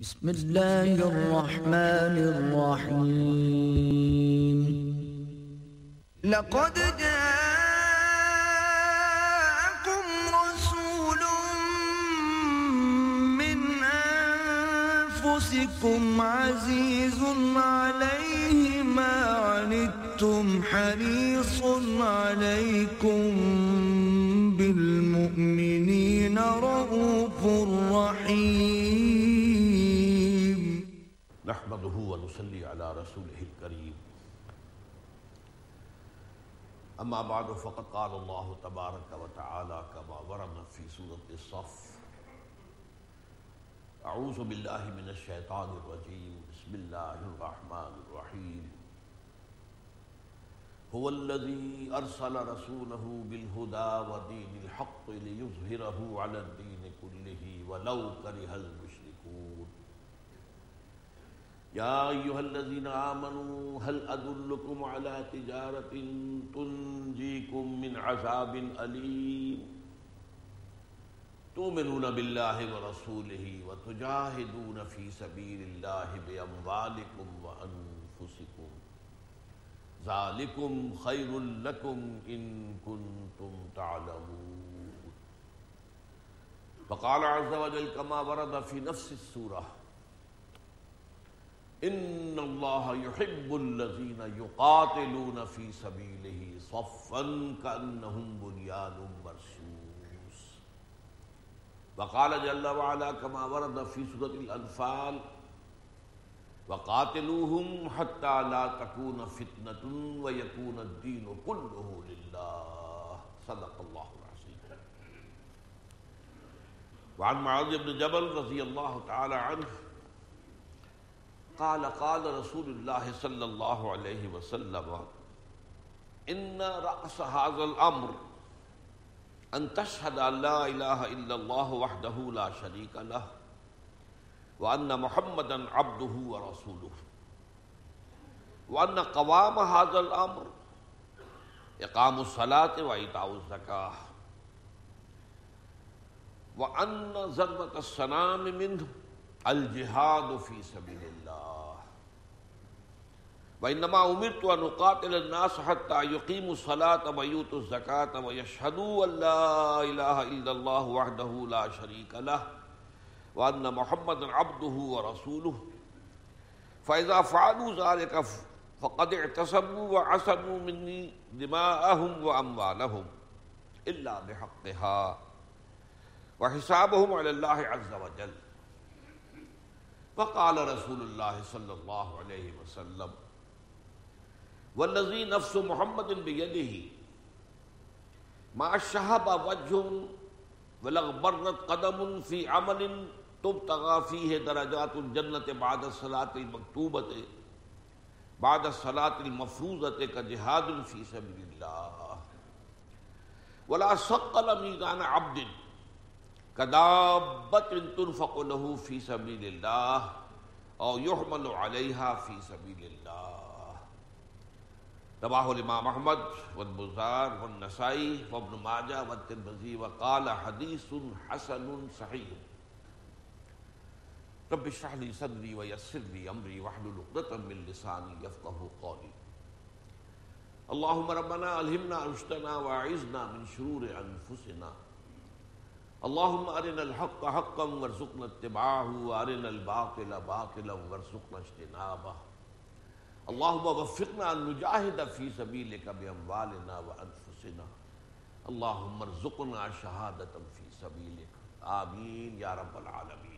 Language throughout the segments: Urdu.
بسم الله الرحمن الرحيم. لقد جاءكم رسول من أنفسكم عزيز عليه ما عنتم حريص عليكم بالمؤمنين رؤوف رحيم. ونصلي على رسوله الكريم. أما بعد، فقد قال الله تبارك وتعالى كما ورد في سورة الصف. أعوذ بالله من الشيطان الرجيم. بسم الله الرحمن الرحيم. هو الذي أرسل رسوله بالهدى ودين الحق ليظهره على الدين كله ولو كره المشركون. يا أيها الذين آمنوا، هل أدلكم على تجارة تنجيكم من عذاب أليم؟ تؤمنون بالله ورسوله وتجاهدون في سبيل الله بأموالكم وأنفسكم. ذلكم خير لكم إن كنتم تعلمون. فقال عز وجل كما ورد في نفس السورة ان اللہ يحب الذين يقاتلون في سبيله صفا كانهم بنيان مرصوص وقال جل وعلا كما ورد في سورة الانفال وقاتلوهم حتى لا تكون فتنة ويكون الدين كله لله. صدق الله العظيم. وعن معاذ بن جبل رضي الله تعالى عنه قال قال رسول الله صلى الله عليه وسلم ان راس هذا الامر ان تشهد ان لا اله الا الله وحده لا شريك له وان محمدا عبده ورسوله. وان قوام هذا الامر اقام الصلاه وايتاء الزكاه وان ذروه السنام منه الجهاد في سبيل الله. وإنما أمرت أن أقاتل الناس حتى يقيموا الصلاة ويؤتوا الزكاة ويشهدوا أن لا إله إلا الله وحده لا شريك له وأن محمدا عبده ورسوله فإذا فعلوا ذلك فقد اعتصموا وعصموا مني دماءهم وأموالهم إلا بحقها وحسابهم على الله عز وجل. وقال رسول الله صلى الله عليه وسلم والذي نفس محمد بيده ما شهب وجه ولغبرت قدم في عمل تبتغى فيه درجات الجنة بعد الصلاة المكتوبة بعد الصلاة المفروضة كجهاد في سبيل الله ولا سقل ميزان عبد كدابة تنفق له في سبيل الله أو يحمل عليها في سبيل الله رواه الإمام أحمد والبزار والنسائي وابن ماجه والترمذي وقال حديث حسن صحيح رب اشرح لي صدري ويسر لي أمري واحلل عقدة من لساني يفقهوا قولي اللهم ربنا ألهمنا رشدنا وأعذنا من شرور أنفسنا اللهم ارنا الحق حقا وارزقنا اتباعه وارنا الباطل باطلا وارزقنا اجتنابه. اللهم وفقنا ان نجاهد في سبيلك باموالنا وانفسنا۔ اللهم ارزقنا شهادة في سبيلك آمین یا رب العالمین۔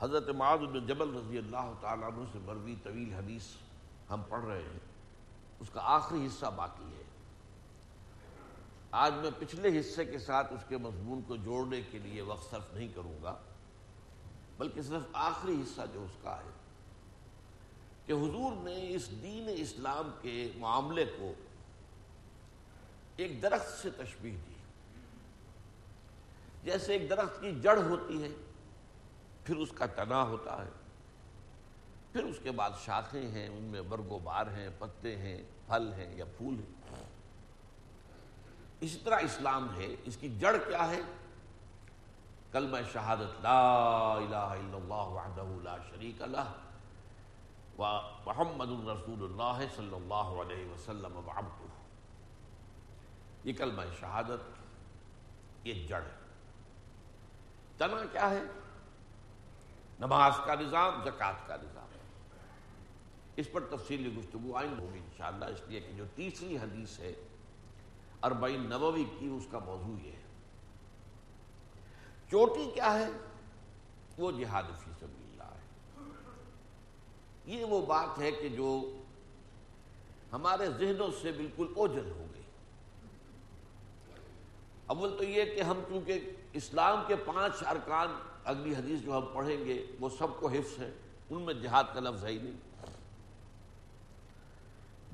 حضرت معاذ بن جبل رضی اللہ تعالیٰ عنہ سے مروی طویل حدیث ہم پڑھ رہے ہیں۔ اس کا آخری حصہ باقی ہے۔ آج میں پچھلے حصے کے ساتھ اس کے مضمون کو جوڑنے کے لیے وقت صرف نہیں کروں گا، بلکہ صرف آخری حصہ جو اس کا ہے۔ کہ حضور نے اس دین اسلام کے معاملے کو ایک درخت سے تشبیح دی۔ جیسے ایک درخت کی جڑ ہوتی ہے، پھر اس کا تنا ہوتا ہے، پھر اس کے بعد شاخیں ہیں، ان میں برگ و بار ہیں، پتے ہیں، پھل ہیں یا پھول ہیں۔ اسی طرح اسلام ہے، اس کی جڑ کیا ہے؟ کلمہ شہادت، لا الہ الا اللہ وحدہ لا شریک لہ۔ و محمد الرسول اللہ صلی اللہ علیہ وسلم وعبدہ یہ کلمہ شہادت، یہ جڑ ہے۔ تنا کیا ہے؟ نماز کا نظام، زکوٰۃ کا نظام۔ اس پر تفصیلی گفتگو آئند ہوگی انشاءاللہ، اس لیے کہ جو تیسری حدیث ہے، اربعین نبوی کی، اس کا موضوع یہ ہے۔ چوٹی کیا ہے؟ وہ جہاد فی سبیل یہ وہ بات ہے کہ جو ہمارے ذہنوں سے بالکل اوجل ہو گئی۔ اول تو یہ کہ ہم چونکہ اسلام کے پانچ ارکان اگلی حدیث جو ہم پڑھیں گے، وہ سب کو حفظ ہے، ان میں جہاد کا لفظ ہے ہی نہیں۔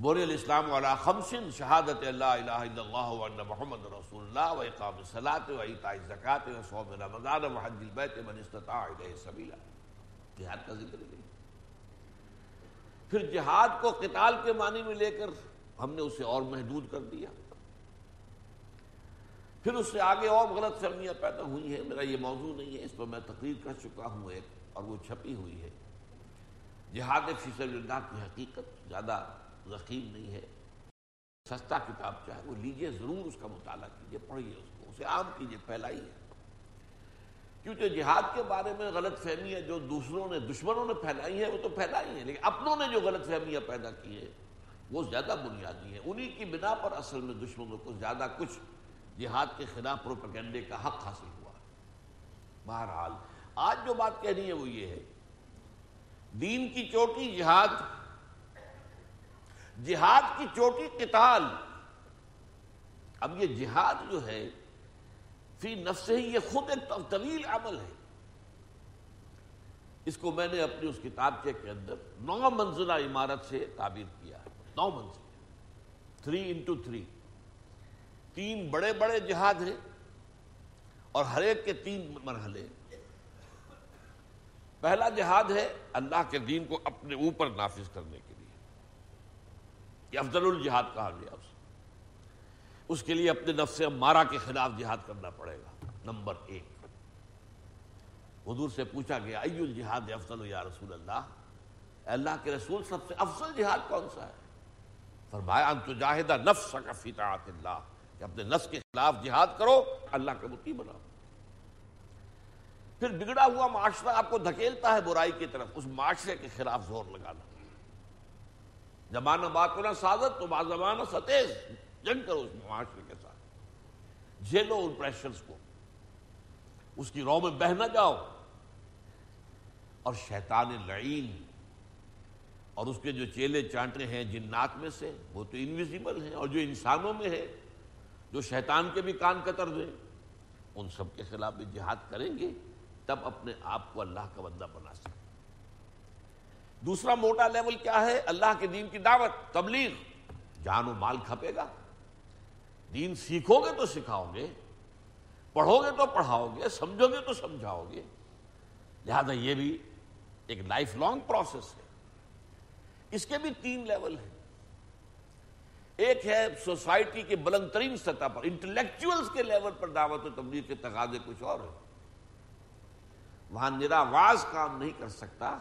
بوری الاسلام والا خمسن شہادت اللہ الہ الا اللہ و محمد رسول اللہ و اقام صلاۃ و عیتاء زکات و صوم رمضان و حج البیت من استطاع الیہ سبیلا۔ جہاد کا ذکر نہیں پھر جہاد کو قتال کے معنی میں لے کر ہم نے اسے اور محدود کر دیا۔ پھر اس سے آگے اور غلط فہمیاں پیدا ہوئی ہیں۔ میرا یہ موضوع نہیں ہے، اس پر میں تقریر کر چکا ہوں ایک، اور وہ چھپی ہوئی ہے۔ جہاد فی سبیل اللہ کی حقیقت زیادہ ذخیم نہیں ہے۔ سستا کتاب چاہے وہ لیجیے، ضرور اس کا مطالعہ کیجیے پڑھیے اس کو۔ اسے عام کیجیے، پھیلائیے۔ کیونکہ جہاد کے بارے میں غلط فہمیاں جو دوسروں نے، دشمنوں نے پھیلائی ہیں، وہ تو پھیلائی ہیں، لیکن اپنوں نے جو غلط فہمیاں پیدا کی ہیں، وہ زیادہ بنیادی ہیں۔ انہی کی بنا پر اصل میں دشمنوں کو زیادہ کچھ جہاد کے خلاف پروپیگنڈے کا حق حاصل ہوا۔ بہرحال، آج جو بات کہنی ہے وہ یہ ہے۔ دین کی چوٹی جہاد جہاد کی چوٹی قتال۔ اب یہ جہاد جو ہے فی نفس ہی یہ خود ایک طویل عمل ہے۔ اس کو میں نے اپنی اس کتاب کے اندر نو منزلہ عمارت سے تعبیر کیا ہے۔ نو منزل تھری انٹو تھری۔ تین بڑے بڑے جہاد ہیں اور ہر ایک کے تین مرحلے پہلا جہاد ہے اللہ کے دین کو اپنے اوپر نافذ کرنے کے لیے۔ یہ افضل الجہاد کہا گیا اس اس کے لیے اپنے نفس مارا کے خلاف جہاد کرنا پڑے گا۔ نمبر ایک۔ حضور سے پوچھا گیا ای الجہاد افضل یا رسول اللہ؟ اللہ کے رسول، سب سے افضل جہاد کون سا ہے؟ فرمایا انت جاہدہ نفس کا فی طاعت اللہ۔ کہ اپنے نفس کے خلاف جہاد کرو، اللہ کے متی بناؤ۔ پھر بگڑا ہوا معاشرہ آپ کو دھکیلتا ہے برائی کی طرف، اس معاشرے کے خلاف زور لگانا۔ زمانہ بات کرنا سازت تو بعض زمانہ ستیز۔ جنگ کرو اس معاشرے کے ساتھ۔ جھیلو ان پریشرز کو۔ اس کی رو میں بہ نہ جاؤ۔ اور شیطان لعین۔ اور اس کے جو چیلے چانٹے ہیں جنات میں سے، وہ تو انویزیبل ہیں اور جو انسانوں میں ہے، جو شیطان کے بھی کان قطر دیں ان سب کے خلاف بھی جہاد کریں گے، تب اپنے آپ کو اللہ کا بندہ بنا سکتے دوسرا موٹا لیول کیا ہے؟ اللہ کے دین کی دعوت، تبلیغ۔ جان و مال کھپے گا۔ دین سیکھو گے تو سکھاؤ گے پڑھو گے تو پڑھاؤ گے سمجھو گے تو سمجھاؤ گے لہذا یہ بھی ایک لائف لانگ پروسیس ہے۔ اس کے بھی تین لیول ہیں۔ ایک ہے سوسائٹی کے بلند ترین سطح پر، انٹلیکچوئلز کے لیول پر دعوت و تبلیغ کے تقاضے کچھ اور ہیں۔ وہاں نراواز کام نہیں کر سکتا،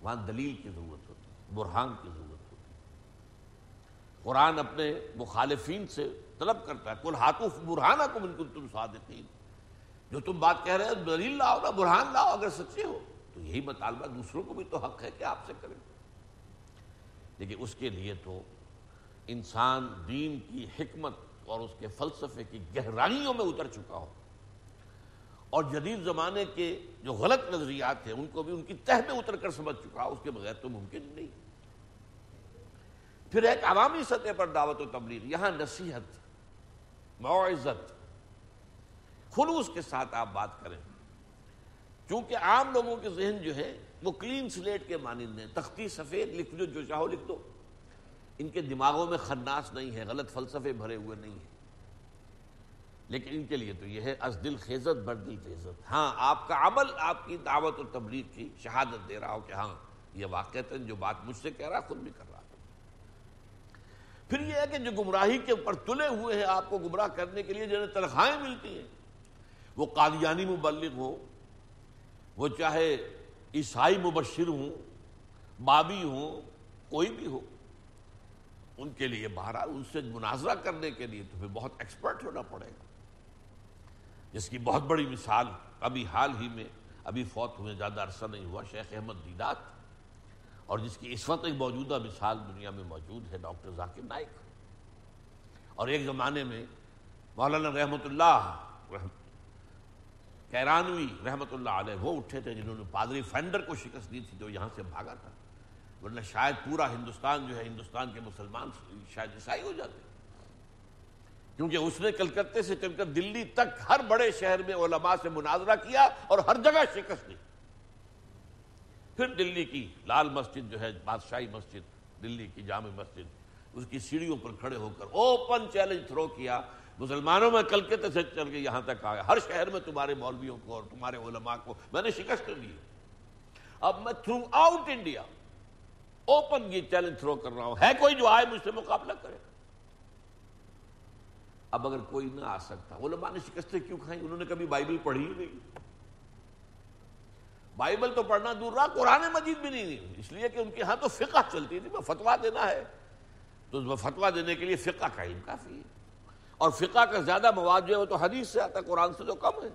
وہاں دلیل کی ضرورت ہوتی، برہان کی ضرورت ہوتی۔ قرآن اپنے مخالفین سے طلب کرتا ہے۔ کل ہاتھوں برہانہ کو بالکل تم صادقین۔ جو تم بات کہہ رہے ہو، دلیل لاؤ نا، برہان لاؤ اگر سچے ہو۔ تو یہی مطالبہ دوسروں کو بھی تو حق ہے کہ آپ سے کریں۔ لیکن اس کے لیے تو انسان دین کی حکمت اور اس کے فلسفے کی گہرائیوں میں اتر چکا ہو۔ اور جدید زمانے کے جو غلط نظریات ہیں، ان کو بھی ان کی تہ میں اتر کر سمجھ چکا اس کے بغیر تو ممکن نہیں۔ پھر ایک عوامی سطح پر دعوت و تبلیغ، یہاں نصیحت معزت۔ خلوص کے ساتھ آپ بات کریں۔ چونکہ عام لوگوں کے ذہن جو ہے، وہ کلین سلیٹ کے مانند ہیں تختی سفید لکھ دو جو چاہو لکھ دو۔ ان کے دماغوں میں خناس نہیں ہے، غلط فلسفے بھرے ہوئے نہیں ہیں۔ لیکن ان کے لیے تو یہ ہے، از دل خیزت، بر دل خیزت۔ ہاں آپ کا عمل، آپ کی دعوت و تبلیغ کی شہادت دے رہا ہو کہ ہاں یہ واقع جو بات مجھ سے کہہ رہا خود بھی کر رہا پھر یہ ہے کہ جو گمراہی کے اوپر تلے ہوئے ہیں، آپ کو گمراہ کرنے کے لیے جنہیں تنخواہیں ملتی ہیں۔ وہ قادیانی مبلغ ہو وہ چاہے عیسائی مبشر ہوں، بابی ہوں، کوئی بھی ہو، ان کے لیے بہرحال ان سے مناظرہ کرنے کے لیے تمہیں بہت ایکسپرٹ ہونا پڑے گا۔ جس کی بہت بڑی مثال ابھی حال ہی میں، ابھی فوت ہوئے، زیادہ عرصہ نہیں ہوا، شیخ احمد دیدات۔ اور جس کی اس وقت ایک موجودہ مثال دنیا میں موجود ہے، ڈاکٹر ذاکر نائک۔ اور ایک زمانے میں مولانا رحمۃ اللہ کیرانوی رحمۃ اللہ علیہ، وہ اٹھے تھے جنہوں نے پادری فینڈر کو شکست دی تھی جو یہاں سے بھاگا تھا۔ ورنہ شاید پورا ہندوستان جو ہے، ہندوستان کے مسلمان شاید عیسائی ہو جاتے۔ کیونکہ اس نے کلکتے سے چل کر دلی تک ہر بڑے شہر میں علماء سے مناظرہ کیا اور ہر جگہ شکست دی۔ پھر دلی کی لال مسجد جو ہے، بادشاہی مسجد، دلی کی جامع مسجد، اس کی سیڑھیوں پر کھڑے ہو کر اوپن چیلنج تھرو کیا۔ مسلمانوں میں کلکتے سے چل کے یہاں تک آیا۔ ہر شہر میں تمہارے مولویوں کو اور تمہارے علماء کو میں نے شکست دی۔ اب میں تھرو آؤٹ انڈیا اوپن یہ چیلنج تھرو کر رہا ہوں۔ ہے کوئی جو آئے مجھ سے مقابلہ کرے؟ اب اگر کوئی نہ آ سکتا، علماء نے شکستیں کیوں کھائیں؟ انہوں نے کبھی بائبل پڑھی ہی نہیں۔ بائبل تو پڑھنا دور رہا، قرآن مجید بھی نہیں اس لیے کہ ان کے ہاں تو فقہ چلتی تھی، میں فتوا دینا ہے۔ تو فتوا دینے کے لیے فقہ کا علم کافی ہے۔ اور فقہ کا زیادہ مواد جو ہے وہ تو حدیث سے آتا ہے، قرآن سے جو کم ہے۔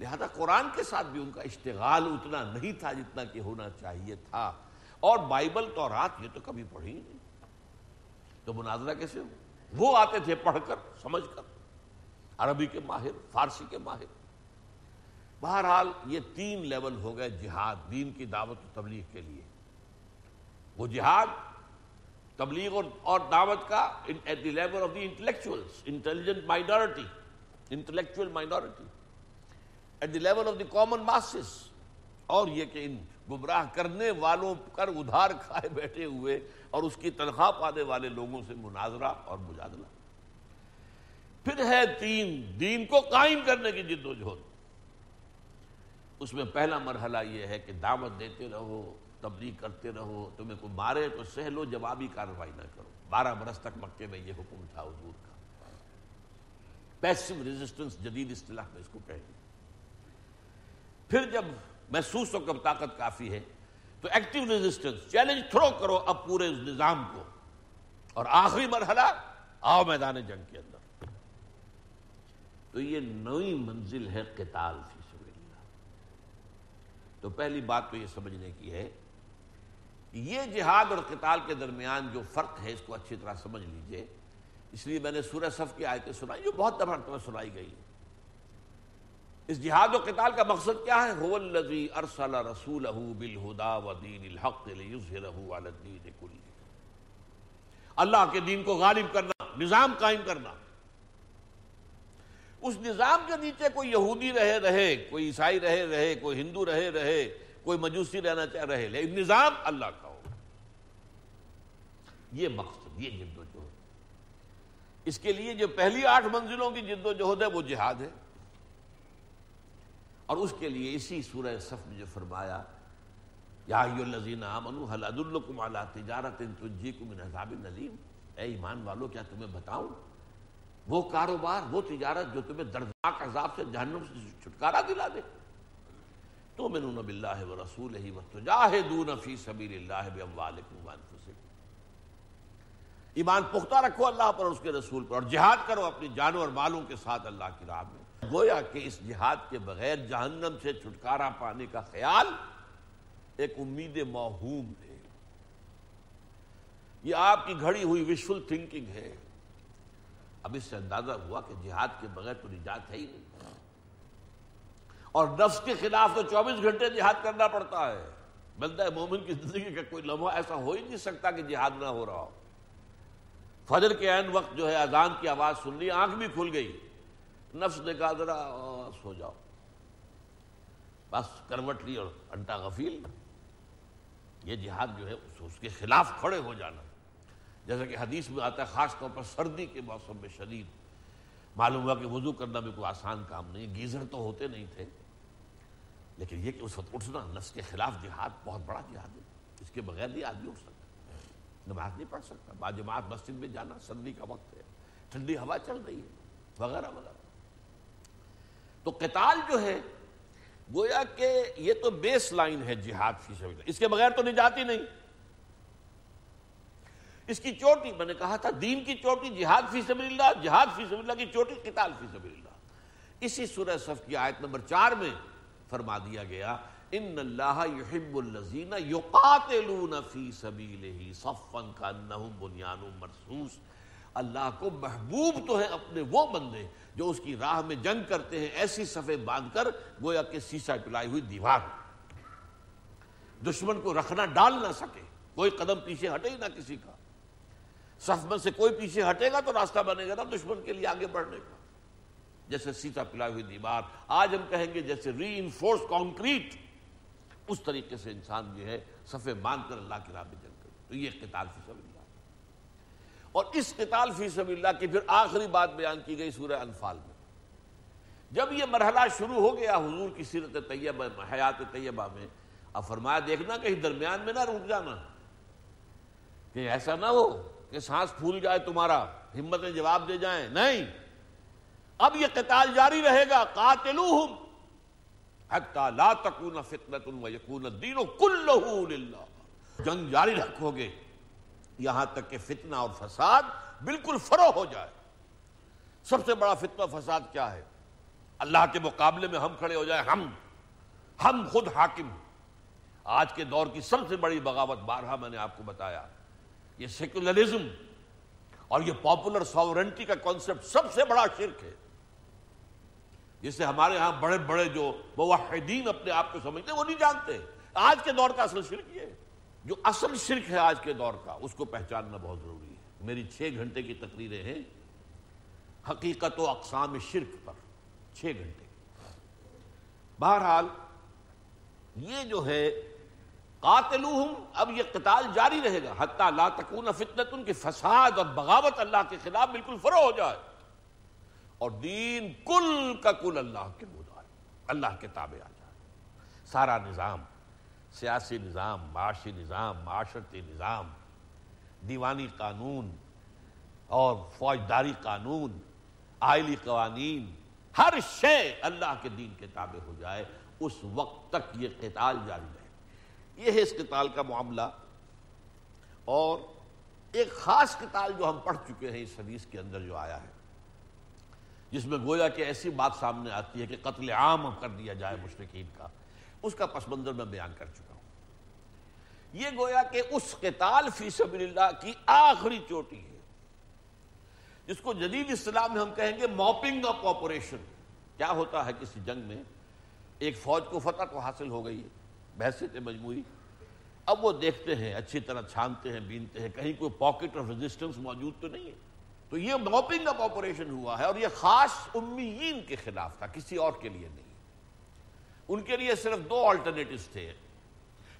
لہذا قرآن کے ساتھ بھی ان کا اشتغال اتنا نہیں تھا جتنا کہ ہونا چاہیے تھا۔ اور بائبل تو رات یہ تو کبھی پڑھی نہیں۔ تو مناظرہ کیسے ہو؟ وہ آتے تھے پڑھ کر، سمجھ کر۔ عربی کے ماہر، فارسی کے ماہر۔ بہرحال یہ تین لیول ہو گئے جہاد، دین کی دعوت و تبلیغ کے لیے۔ وہ جہاد، تبلیغ اور دعوت کا at the level of the intellectual intelligent minority intellectual minority at the level of the common masses اور یہ کہ ان گمراہ کرنے والوں کر ادھار کھائے بیٹھے ہوئے اور اس کی تنخواہ پانے والے لوگوں سے مناظرہ اور مجادلہ۔ پھر ہے تین، دین کو قائم کرنے کی جد و جہد۔ اس میں پہلا مرحلہ یہ ہے کہ دعوت دیتے رہو، تبلیغ کرتے رہو، تمہیں کوئی مارے تو سہ لو، جوابی کارروائی نہ کرو۔ بارہ برس تک مکے میں یہ حکم تھا حضور کا۔ پیسو ریزسٹنس جدید اصطلاح میں اس کو کہیں پھر جب محسوس ہو کب طاقت کافی ہے، تو ایکٹیو ریزسٹنس چیلنج تھرو کرو اب پورے اس نظام کو۔ اور آخری مرحلہ، آؤ میدان جنگ کے اندر۔ تو یہ نئی منزل ہے قتال فی تو پہلی بات تو یہ سمجھنے کی ہے یہ جہاد اور قتال کے درمیان جو فرق ہے اس کو اچھی طرح سمجھ لیجیے۔ اس لیے میں نے سورہ صف کی آیتیں سنائی جو بہت دفعہ سنائی گئی اس جہاد و قتال کا مقصد کیا ہے؟ هو الذی ارسل رسولہ بالہدا ودین الحق لیظہرہ علی الدین کلی۔ اللہ کے دین کو غالب کرنا، نظام قائم کرنا۔ اس نظام کے نیچے کوئی یہودی رہے رہے، کوئی عیسائی رہے رہے، کوئی ہندو رہے رہے، کوئی مجوسی رہنا چاہ رہے، لیکن نظام اللہ کا ہو۔ یہ مقصد، یہ جد و جہد اس کے لیے جو پہلی آٹھ منزلوں کی جد و جہد ہے، وہ جہاد ہے۔ اور اس کے لیے اسی سورہ صف میں جو فرمایا، یا علی تجارت من عذاب الیم؟ اے ایمان والو، کیا تمہیں بتاؤں؟ وہ کاروبار، وہ تجارت جو تمہیں دردناک عذاب سے جہنم سے چھٹکارا دلا دے۔ تؤمنون باللہ ورسولہ وتجاہدون فی سبیل اللہ باموالکم وانفسکم۔ ایمان پختہ رکھو اللہ پر اور اس کے رسول پر اور جہاد کرو اپنی جانوں اور مالوں کے ساتھ اللہ کی راہ میں۔ گویا کہ اس جہاد کے بغیر جہنم سے چھٹکارا پانے کا خیال ایک امید موہوم ہے۔ یہ آپ کی گھڑی ہوئی وشفل تھنکنگ ہے۔ اب اس سے اندازہ ہوا کہ جہاد کے بغیر تو نجات ہے ہی نہیں۔ اور نفس کے خلاف تو چوبیس گھنٹے جہاد کرنا پڑتا ہے۔ بندہ مومن کی زندگی کا کوئی لمحہ ایسا ہو ہی نہیں سکتا کہ جہاد نہ ہو رہا ہو۔ فجر کے عین وقت جو ہے اذان کی آواز سن لی آنکھ بھی کھل گئی۔ نفس نے کہا، ذرا سو جاؤ۔ بس کروٹ لی اور انٹا غفیل۔ یہ جہاد جو ہے اس کے خلاف کھڑے ہو جانا۔ جیسا کہ حدیث میں آتا ہے، خاص طور پر سردی کے موسم میں شدید۔ معلوم ہوا کہ وضو کرنا بھی کوئی آسان کام نہیں، گیزر تو ہوتے نہیں تھے۔ لیکن یہ کہ اس وقت اٹھنا، نفس کے خلاف جہاد بہت بڑا جہاد ہے۔ اس کے بغیر نہیں آدمی اٹھ سکتا نماز نہیں پڑھ سکتا۔ بعض جماعت مسجد میں جانا سردی کا وقت ہے، ٹھنڈی ہوا چل رہی ہے، وغیرہ وغیرہ۔ تو قتال جو ہے، گویا کہ یہ تو بیس لائن ہے جہاد فی سبیل اس کے بغیر تو نجات ہی نہیں۔ اس کی چوٹی، میں نے کہا تھا دین کی چوٹی، جہاد فی سبیل اللہ، جہاد فی سبیل اللہ کی چوٹی، قتال فی سبیل اللہ۔ اسی سورہ صف کی آیت نمبر چار میں فرما دیا گیا، ان اللہ یحب الذین یقاتلون فی سبیلہ صفا کانہم بنیان مرصوص۔ اللہ کو محبوب تو ہے اپنے وہ بندے جو اس کی راہ میں جنگ کرتے ہیں، ایسی صفے باندھ کر گویا کہ سیسا پلائی ہوئی دیوار۔ دشمن کو رکھنا ڈال نہ سکے، کوئی قدم پیچھے ہٹے ہی نہ کسی کا۔ صف میں سے کوئی پیچھے ہٹے گا تو راستہ بنے گا نا دشمن کے لیے آگے بڑھنے کا۔ جیسے سیتا پلائی ہوئی دیوار، آج ہم کہیں گے جیسے ری انفورس کانکریٹ اس طریقے سے انسان جو ہے صفے باندھ کر اللہ کی راہ میں جنگ کرے۔ تو یہ قتال فی سبیل اللہ۔ اور اس قتال فی سبیل اللہ کی پھر آخری بات بیان کی گئی سورہ انفال میں۔ جب یہ مرحلہ شروع ہو گیا حضور کی سیرت طیبہ، حیات طیبہ میں، اب فرمایا دیکھنا کہیں درمیان میں نہ رک جانا۔ کہ ایسا نہ ہو۔ کہ سانس پھول جائے تمہارا، ہمتیں جواب دے جائیں۔ نہیں۔ اب یہ قتال جاری رہے گا۔ قاتلوہم۔ حتی لا تکون فتنة و یکون الدین کلہو للہ۔ جنگ جاری رکھو گے۔ یہاں تک کہ فتنہ اور فساد بالکل فرو ہو جائے۔ سب سے بڑا فتنہ فساد کیا ہے؟ اللہ کے مقابلے میں ہم کھڑے ہو جائے ہم ہم خود حاکم۔ آج کے دور کی سب سے بڑی بغاوت، بارہا میں نے آپ کو بتایا۔ یہ سیکولرزم اور یہ پاپولر ساورنٹی کا کانسیپٹ سب سے بڑا شرک ہے۔ جسے ہمارے ہاں بڑے بڑے جو موحدین اپنے آپ کو سمجھتے ہیں وہ نہیں جانتے۔ آج کے دور کا اصل شرک یہ ہے۔ جو اصل شرک ہے آج کے دور کا، اس کو پہچاننا بہت ضروری ہے۔ میری چھ گھنٹے کی تقریریں ہیں حقیقت و اقسام شرک پر۔ چھ گھنٹے۔ بہرحال یہ جو ہے قاتلوہم، اب یہ قتال جاری رہے گا۔ حتیٰ لا تکون فتنت کی فساد اور بغاوت اللہ کے خلاف بالکل فرو ہو جائے۔ اور دین کل کا کل اللہ کے مدار اللہ کے تابع آ جائے۔ سارا نظام، سیاسی نظام، معاشی نظام، معاشرتی نظام، دیوانی قانون اور فوجداری قانون، آئلی قوانین، ہر شے اللہ کے دین کے تابع ہو جائے۔ اس وقت تک یہ قتال جاری یہ ہے اس قتال کا معاملہ۔ اور ایک خاص قتال جو ہم پڑھ چکے ہیں اس حدیث کے اندر جو آیا ہے، جس میں گویا کہ ایسی بات سامنے آتی ہے کہ قتل عام کر دیا جائے مشرقین کا، اس کا پس منظر میں بیان کر چکا ہوں۔ یہ گویا کہ اس قتال فی سبیل اللہ کی آخری چوٹی ہے، جس کو جدید اسلام میں ہم کہیں گے موپنگ آف آپریشن کیا ہوتا ہے کسی جنگ میں ایک فوج کو فتح تو حاصل ہو گئی ہے بحثیت مجموعی۔ اب وہ دیکھتے ہیں، اچھی طرح چھانتے ہیں، بینتے ہیں، کہیں کوئی پاکٹ آف ریزسٹنس موجود تو نہیں ہے۔ تو یہ موپنگ آف آپریشن ہوا ہے اور یہ خاص امیین کے خلاف تھا، کسی اور کے لیے نہیں۔ ان کے لیے صرف دو آلٹرنیٹوز تھے۔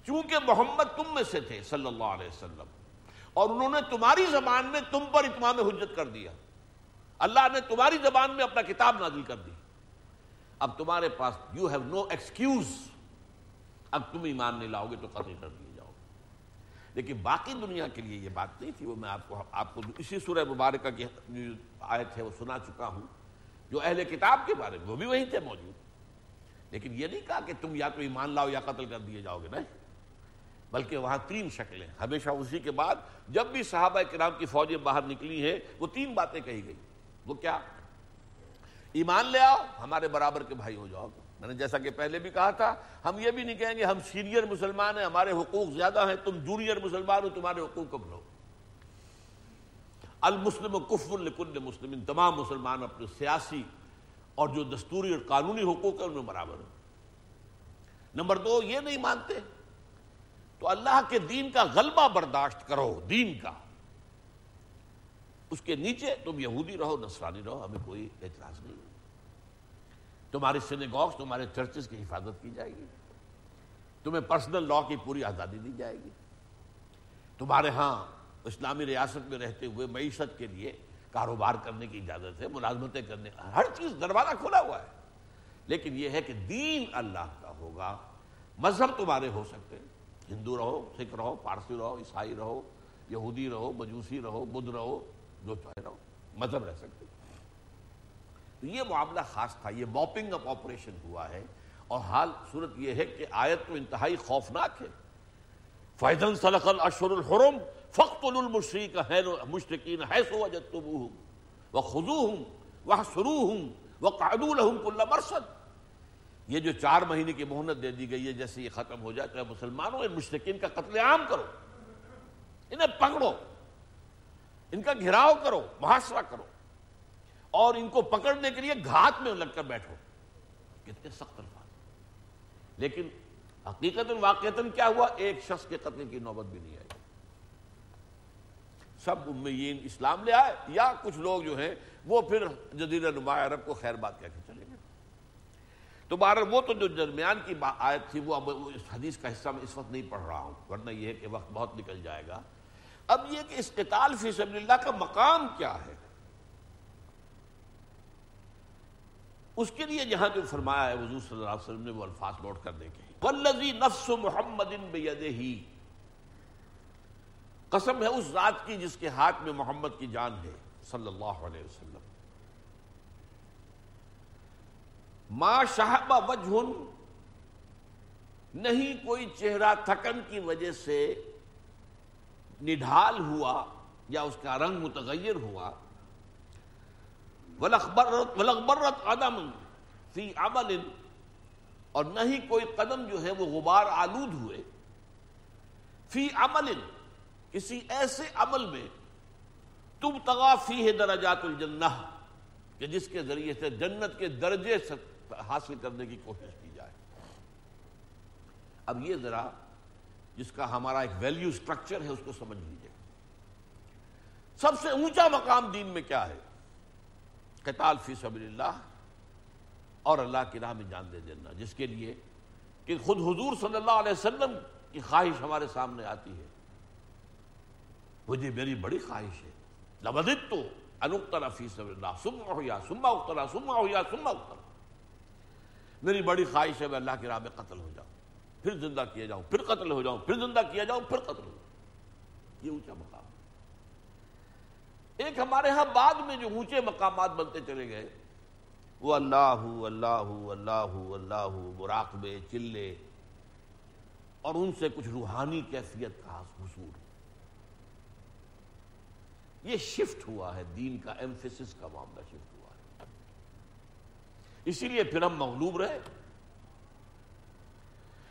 چونکہ محمد تم میں سے تھے، صلی اللہ علیہ وسلم، اور انہوں نے تمہاری زبان میں تم پر اتمام حجت کر دیا۔ اللہ نے تمہاری زبان میں اپنا کتاب نازل کر دی۔ اب تمہارے پاس یو ہیو نو ایکسکیوز اب تم ایمان نہیں لاؤ گے تو قتل کر دیے جاؤ گے۔ لیکن باقی دنیا کے لیے یہ بات نہیں تھی، وہ میں آپ کو آپ کو اسی سورہ مبارکہ کی آیت ہے وہ سنا چکا ہوں، جو اہل کتاب کے بارے میں، وہ بھی وہیں تھے موجود۔ لیکن یہ نہیں کہا کہ تم یا تو ایمان لاؤ یا قتل کر دیے جاؤ گے، نہیں۔ بلکہ وہاں تین شکلیں ہمیشہ اسی کے بعد جب بھی صحابہ کرام کی فوجیں باہر نکلی ہیں، وہ تین باتیں کہی گئی۔ وہ کیا؟ ایمان لے آؤ، ہمارے برابر کے بھائی ہو جاؤ میں نے جیسا کہ پہلے بھی کہا تھا، ہم یہ بھی نہیں کہیں گے ہم سینئر مسلمان ہیں، ہمارے حقوق زیادہ ہیں، تم جونیئر مسلمان ہو، تمہارے حقوق کم لو المسلم کفر لکل مسلم تمام مسلمان اپنے سیاسی اور جو دستوری اور قانونی حقوق ہیں، ان میں برابر ہیں نمبر دو، یہ نہیں مانتے تو اللہ کے دین کا غلبہ برداشت کرو، دین کا۔ اس کے نیچے تم یہودی رہو، نصرانی رہو، ہمیں کوئی اعتراض نہیں۔ تمہارے سنگوکس تمہارے چرچز کی حفاظت کی جائے گی۔ تمہیں پرسنل لا کی پوری آزادی دی جائے گی۔ تمہارے ہاں اسلامی ریاست میں رہتے ہوئے معیشت کے لیے کاروبار کرنے کی اجازت ہے، ملازمتیں کرنے، ہر چیز دروازہ کھلا ہوا ہے۔ لیکن یہ ہے کہ دین اللہ کا ہوگا۔ مذہب تمہارے ہو سکتے ہندو رہو، سکھ رہو، پارسی رہو، عیسائی رہو، یہودی رہو، مجوسی رہو، بدھ رہو، جو چاہے رہو، مذہب رہ سکتے تو یہ معاملہ خاص تھا، یہ موپنگ اپ آپریشن ہوا ہے۔ اور حال صورت یہ ہے کہ آیت تو انتہائی خوفناک ہے۔ فیضن صلق الشر الحرم فخت المشرق ہے مشرقین ہے سو وجتب ہوں وہ خزو ہوں وہ سرو ہوں وہ قادول ہوں مرسد یہ جو چار مہینے کی مہنت دے دی گئی ہے، جیسے یہ ختم ہو جائے تو مسلمانوں ان مشرقین کا قتل عام کرو۔ انہیں پکڑو۔ ان کا گھراؤ کرو، محاصرہ کرو۔ اور ان کو پکڑنے کے لیے گھات میں لگ کر بیٹھو۔ کتنے سخت الفاظ۔ لیکن حقیقت واقعات کیا ہوا؟ ایک شخص کے قتل کی نوبت بھی نہیں آئی۔ سب امیین اسلام لے آئے، یا کچھ لوگ جو ہیں، وہ پھر جزیرہ نما عرب کو خیر بات کہہ کے چلے گئے۔ تو بہر وہ تو جو درمیان کی آیت تھی، وہ اب اس حدیث کا حصہ میں اس وقت نہیں پڑھ رہا ہوں، ورنہ یہ ہے کہ وقت بہت نکل جائے گا۔ اب یہ کہ اس قتال فی سبیل اللہ کا مقام کیا ہے؟ اس کے لیے جہاں جو فرمایا ہے، حضور صلی اللہ علیہ وسلم نے وہ الفاظ نوٹ کرنے کے والذی نفس محمد بیدہی قسم ہے اس ذات کی جس کے ہاتھ میں محمد کی جان ہے، صلی اللہ علیہ وسلم۔ ما شہبہ وجہ نہیں کوئی چہرہ تھکن کی وجہ سے نڈھال ہوا یا اس کا رنگ متغیر ہوا۔ ولغبرت عدم فی عمل اور نہ ہی کوئی قدم جو ہے وہ غبار آلود ہوئے. فی عمل کسی ایسے عمل میں تم تغافی ہے درجات الجنہ، کہ جس کے ذریعے سے جنت کے درجے حاصل کرنے کی کوشش کی جائے. اب یہ ذرا جس کا ہمارا ایک ویلیو سٹرکچر ہے، اس کو سمجھ لیجیے سب سے اونچا مقام دین میں کیا ہے؟ قتال فی سبیل اللہ اور اللہ کی راہ میں جان دے دینا، جس کے لیے کہ خود حضور صلی اللہ علیہ وسلم کی خواہش ہمارے سامنے آتی ہے۔ مجھے میری بڑی خواہش ہے۔ لبدت تو انخترا فی سبیل اللہ سما ہو یا سما اخترا سما ہو یا سما اخترا میری بڑی خواہش ہے، میں اللہ کی راہ میں قتل ہو جاؤں۔ پھر زندہ کیا جاؤں، پھر قتل ہو جاؤں، پھر زندہ کیا جاؤں، پھر قتل ہو جاؤں۔ یہ اونچا مقام ایک ہمارے ہاں بعد میں جو اونچے مقامات بنتے چلے گئے۔ وہ اللہ اللہ اللہ اللہ، مراقبے، چلے۔ اور ان سے کچھ روحانی کیفیت کا حصول یہ شفٹ ہوا ہے، دین کا ایمفیسس کا معاملہ شفٹ ہوا ہے۔ اسی لیے پھر ہم مغلوب رہے۔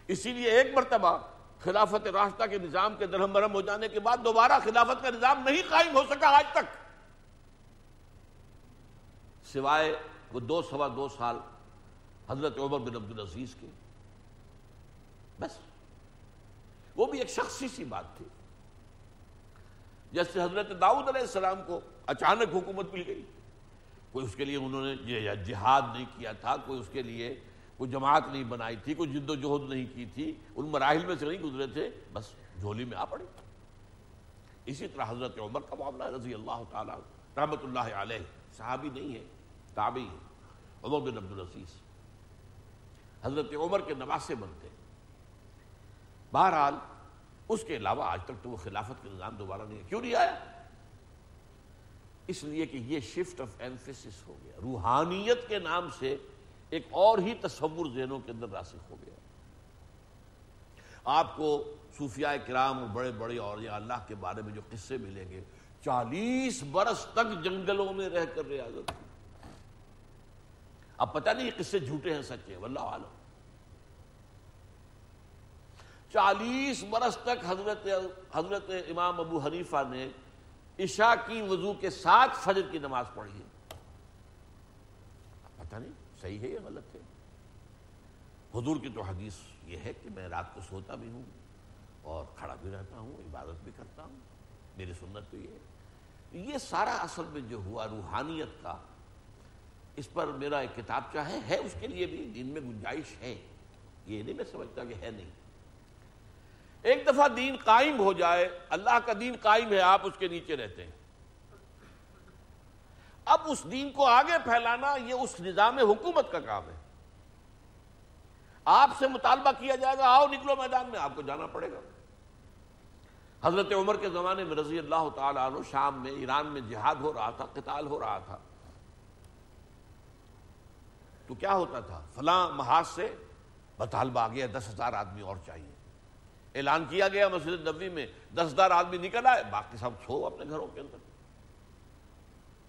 اسی لیے ایک مرتبہ خلافت راستہ کے نظام کے درہم برہم ہو جانے کے بعد دوبارہ خلافت کا نظام نہیں قائم ہو سکا آج تک۔ سوائے وہ دو سوا دو سال حضرت عمر بن عبدالعزیز کے۔ بس۔ وہ بھی ایک شخصی سی بات تھی۔ جیسے حضرت داؤد علیہ السلام کو اچانک حکومت مل گئی۔ کوئی اس کے لیے انہوں نے جہاد نہیں کیا تھا، کوئی اس کے لیے کوئی جماعت نہیں بنائی تھی، کوئی جد و جہد نہیں کی تھی، ان مراحل میں سے نہیں گزرے تھے، بس جھولی میں آ پڑے۔ اسی طرح حضرت عمر کا معاملہ رضی اللہ تعالیٰ رحمت اللہ علیہ، صحابی نہیں ہے، تابعی ہے، عمر بن عبدالعزیز حضرت عمر کے نواسے بنتے بہرحال، اس کے علاوہ آج تک تو وہ خلافت کے نظام دوبارہ نہیں ہے۔ کیوں نہیں آیا؟ اس لیے کہ یہ شفٹ آف ایمفیسس ہو گیا۔ روحانیت کے نام سے ایک اور ہی تصور ذہنوں کے اندر راسخ ہو گیا۔ آپ کو صوفیاء کرام اور بڑے بڑے اور یا اللہ کے بارے میں جو قصے ملیں گے، چالیس برس تک جنگلوں میں رہ کر ریاضت اب پتہ نہیں یہ قصے جھوٹے ہیں، سچے واللہ عالم چالیس برس تک حضرت حضرت امام ابو حنیفہ نے عشاء کی وضو کے ساتھ فجر کی نماز پڑھی ہے۔ پتہ نہیں۔ صحیح ہے یا غلط ہے؟ حضور کی تو حدیث یہ ہے کہ میں رات کو سوتا بھی ہوں اور کھڑا بھی رہتا ہوں، عبادت بھی کرتا ہوں۔ میری سنت تو یہ ہے۔ یہ سارا اصل میں جو ہوا روحانیت کا، اس پر میرا ایک کتاب چاہے، ہے اس کے لیے بھی، دین میں گنجائش ہے۔ یہ نہیں، میں سمجھتا کہ ہے نہیں۔ ایک دفعہ دین قائم ہو جائے، اللہ کا دین قائم ہے، آپ اس کے نیچے رہتے ہیں۔ اب اس دین کو آگے پھیلانا یہ اس نظام حکومت کا کام ہے۔ آپ سے مطالبہ کیا جائے گا، آؤ نکلو میدان میں، آپ کو جانا پڑے گا۔ حضرت عمر کے زمانے میں رضی اللہ تعالیٰ عنہ شام میں ایران میں جہاد ہو رہا تھا، قتال ہو رہا تھا۔ تو کیا ہوتا تھا؟ فلاں محاذ سے بطالبہ آ گیا، دس ہزار آدمی اور چاہیے۔ اعلان کیا گیا مسجد نبی میں، دس ہزار آدمی نکل آئے، باقی سب چھو اپنے گھروں کے اندر۔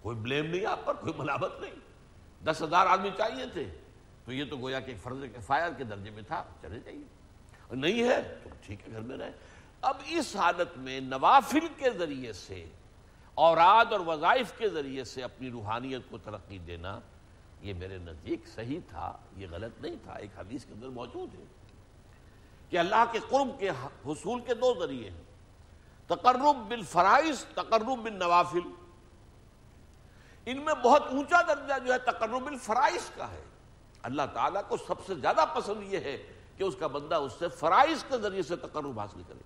کوئی بلیم نہیں، آپ پر کوئی ملامت نہیں۔ دس ہزار آدمی چاہیے تھے۔ تو یہ تو گویا کہ فرض فائر کے درجے میں تھا، چلے جائیے۔ نہیں ہے تو ٹھیک ہے، گھر میں رہے۔ اب اس حالت میں نوافل کے ذریعے سے، اوراد اور وظائف کے ذریعے سے اپنی روحانیت کو ترقی دینا، یہ میرے نزدیک صحیح تھا، یہ غلط نہیں تھا۔ ایک حدیث کے اندر موجود ہے کہ اللہ کے قرب کے حصول کے دو ذریعے ہیں۔ تقرب بالفرائض، تقرب بالنوافل۔ ان میں بہت اونچا درجہ جو ہے تقرب الفرائض کا ہے۔ اللہ تعالیٰ کو سب سے زیادہ پسند یہ ہے کہ اس کا بندہ اس سے فرائض کے ذریعے سے تقرب حاصل کرے۔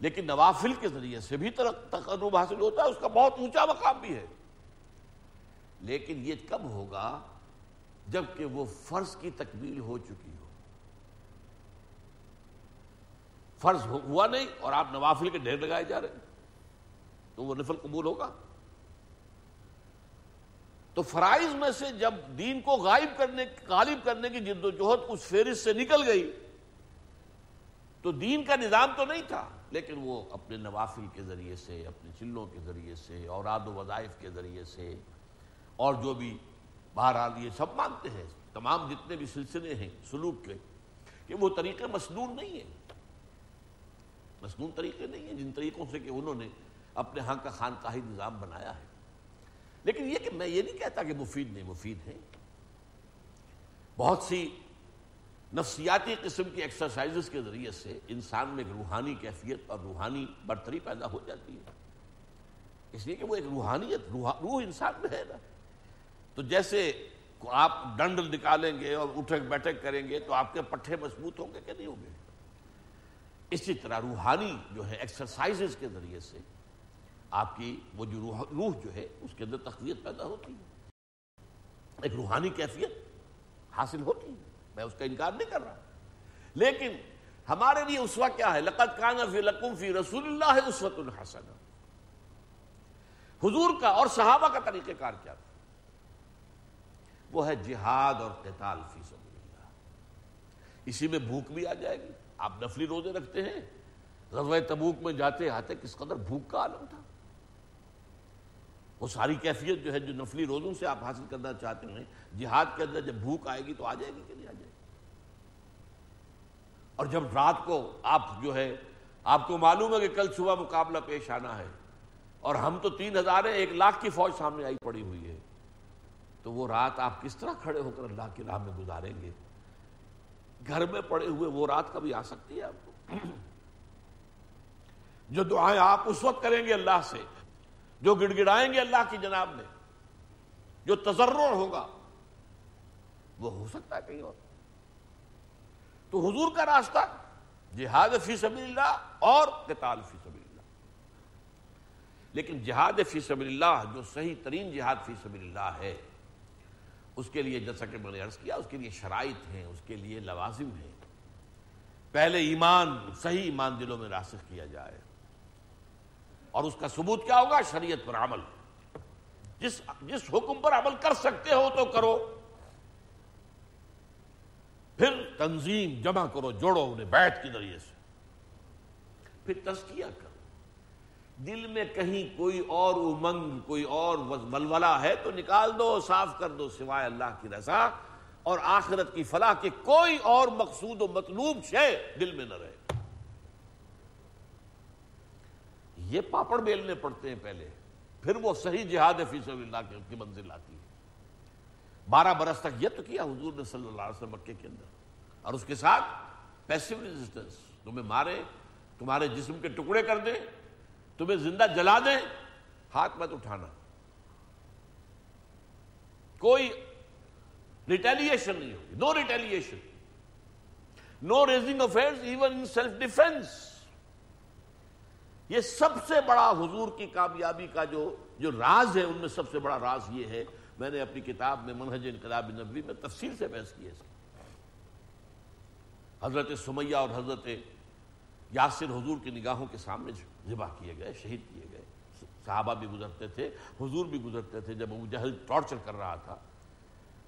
لیکن نوافل کے ذریعے سے بھی تقرب حاصل ہوتا ہے، اس کا بہت اونچا مقام بھی ہے۔ لیکن یہ کب ہوگا جبکہ وہ فرض کی تکمیل ہو چکی ہو۔ فرض ہوا نہیں اور آپ نوافل کے ڈھیر لگائے جا رہے ہیں، تو وہ نفل قبول ہوگا۔ تو فرائض میں سے جب دین کو غائب کرنے غالب کرنے کی جد و جہد اس فہرست سے نکل گئی، تو دین کا نظام تو نہیں تھا، لیکن وہ اپنے نوافل کے ذریعے سے، اپنے چلوں کے ذریعے سے، اوراد و وظائف کے ذریعے سے، اور جو بھی بہرحال یہ سب مانتے ہیں، تمام جتنے بھی سلسلے ہیں سلوک کے، کہ وہ طریقے مصنون نہیں ہیں۔ مصنون طریقے نہیں ہیں، جن طریقوں سے کہ انہوں نے اپنے ہاں کا خانقاہی نظام بنایا ہے۔ لیکن یہ کہ میں یہ نہیں کہتا کہ مفید نہیں، مفید ہے۔ بہت سی نفسیاتی قسم کی ایکسرسائزز کے ذریعے سے انسان میں ایک روحانی کیفیت اور روحانی برتری پیدا ہو جاتی ہے۔ اس لیے کہ وہ ایک روحانیت، روح انسان میں ہے نا۔ تو جیسے آپ ڈنڈ نکالیں گے اور اٹھک بیٹھک کریں گے تو آپ کے پٹھے مضبوط ہوں گے کہ نہیں ہوں گے؟ اسی طرح روحانی جو ہے ایکسرسائزز کے ذریعے سے آپ کی وہ جو روح روح جو ہے، اس کے اندر تقویت پیدا ہوتی ہے۔ ایک روحانی کیفیت حاصل ہوتی ہے۔ میں اس کا انکار نہیں کر رہا۔ لیکن ہمارے لیے اسوا کیا ہے؟ لقت کان فی لکم فی رسول اللہ اسوت الحسن حضور کا اور صحابہ کا طریقہ کار کیا تھا؟ وہ ہے جہاد اور قتال فی سبیل اللہ۔ اسی میں بھوک بھی آ جائے گی۔ آپ نفلی روزے رکھتے ہیں۔ غزوہ تبوک میں جاتے آتے کس قدر بھوک کا عالم تھا۔ وہ ساری کیفیت جو ہے جو نفلی روزوں سے آپ حاصل کرنا چاہتے ہیں، جہاد کے اندر جب بھوک آئے گی تو آ جائے گی کہ نہیں آ جائے گی؟ اور جب رات کو آپ جو ہے، آپ کو معلوم ہے کہ کل صبح مقابلہ پیش آنا ہے اور ہم تو تین ہزار ہیں، ایک لاکھ کی فوج سامنے آئی پڑی ہوئی ہے، تو وہ رات آپ کس طرح کھڑے ہو کر اللہ کی راہ میں گزاریں گے؟ گھر میں پڑے ہوئے وہ رات کبھی آ سکتی ہے آپ کو؟ جو دعائیں آپ اس وقت کریں گے اللہ سے جو گڑ گڑائیں گے اللہ کی جناب میں، جو تجرر ہوگا، وہ ہو سکتا ہے کہیں اور۔ تو حضور کا راستہ، جہاد فی سبیل اللہ اور قتال فی سبیل اللہ لیکن جہاد فی سبیل اللہ جو صحیح ترین جہاد فی سبیل اللہ ہے، اس کے لیے جیسا کہ میں نے عرض کیا، اس کے لیے شرائط ہیں، اس کے لیے لوازم ہیں۔ پہلے ایمان، صحیح ایمان دلوں میں راسخ کیا جائے۔ اور اس کا ثبوت کیا ہوگا؟ شریعت پر عمل۔ جس جس حکم پر عمل کر سکتے ہو تو کرو۔ پھر تنظیم جمع کرو، جوڑو انہیں بیٹھ کے ذریعے سے۔ پھر تزکیہ کرو۔ دل میں کہیں کوئی اور امنگ، کوئی اور ولولا ہے تو نکال دو، صاف کر دو، سوائے اللہ کی رضا۔ اور آخرت کی فلاح کے کوئی اور مقصود و مطلوب شے دل میں نہ رہے۔ یہ پاپڑ بیلنے پڑتے ہیں پہلے، پھر وہ صحیح جہاد فی سبیل اللہ کی منزل آتی ہے۔ بارہ برس تک یہ تو کیا حضور نے صلی اللہ علیہ وسلم مکے کے اندر۔ اور اس کے ساتھ پیسو ریزسٹنس تمہیں مارے، تمہارے جسم کے ٹکڑے کر دیں تمہیں زندہ جلا دیں ہاتھ مت اٹھانا۔ کوئی ریٹیلیشن نہیں ہوگی no retaliation no raising affair even in self defence یہ سب سے بڑا حضور کی کامیابی کا جو جو راز ہے، ان میں سب سے بڑا راز یہ ہے، میں نے اپنی کتاب میں منہج انقلاب نبی میں تفصیل سے بحث کی ہے حضرت سمیہ اور حضرت یاسر حضور کی نگاہوں کے سامنے ذبح کیے گئے، شہید کیے گئے۔ صحابہ بھی گزرتے تھے، حضور بھی گزرتے تھے، جب وہ جہل ٹارچر کر رہا تھا۔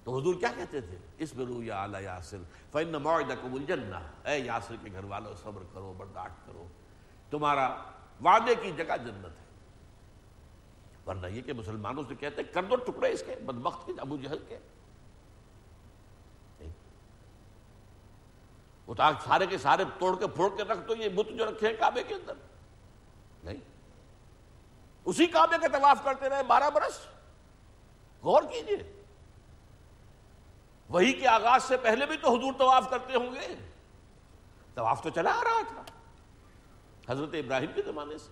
تو حضور کیا کہتے تھے؟ اس میں رو یا اعلیٰ یاسر فن معاہدہ الجنہ اے یاسر کے گھر والوں صبر کرو، برداشت کرو۔ تمہارا وعدے کی جگہ جنت ہے۔ ورنہ یہ کہ مسلمانوں سے کہتے کر دو ٹکڑے اس کے، بدبخت کے، ابو جہل کے۔ وہ سارے کے سارے توڑ کے پھوڑ کے رکھ دو، یہ بت جو رکھے ہیں کعبے کے اندر۔ نہیں۔ اسی کعبے کا طواف کرتے رہے، بارہ برس۔ غور کیجیے۔ وہی کے آغاز سے پہلے بھی تو حضور طواف کرتے ہوں گے۔ طواف تو چلا آ رہا تھا۔ حضرت ابراہیم کے زمانے سے۔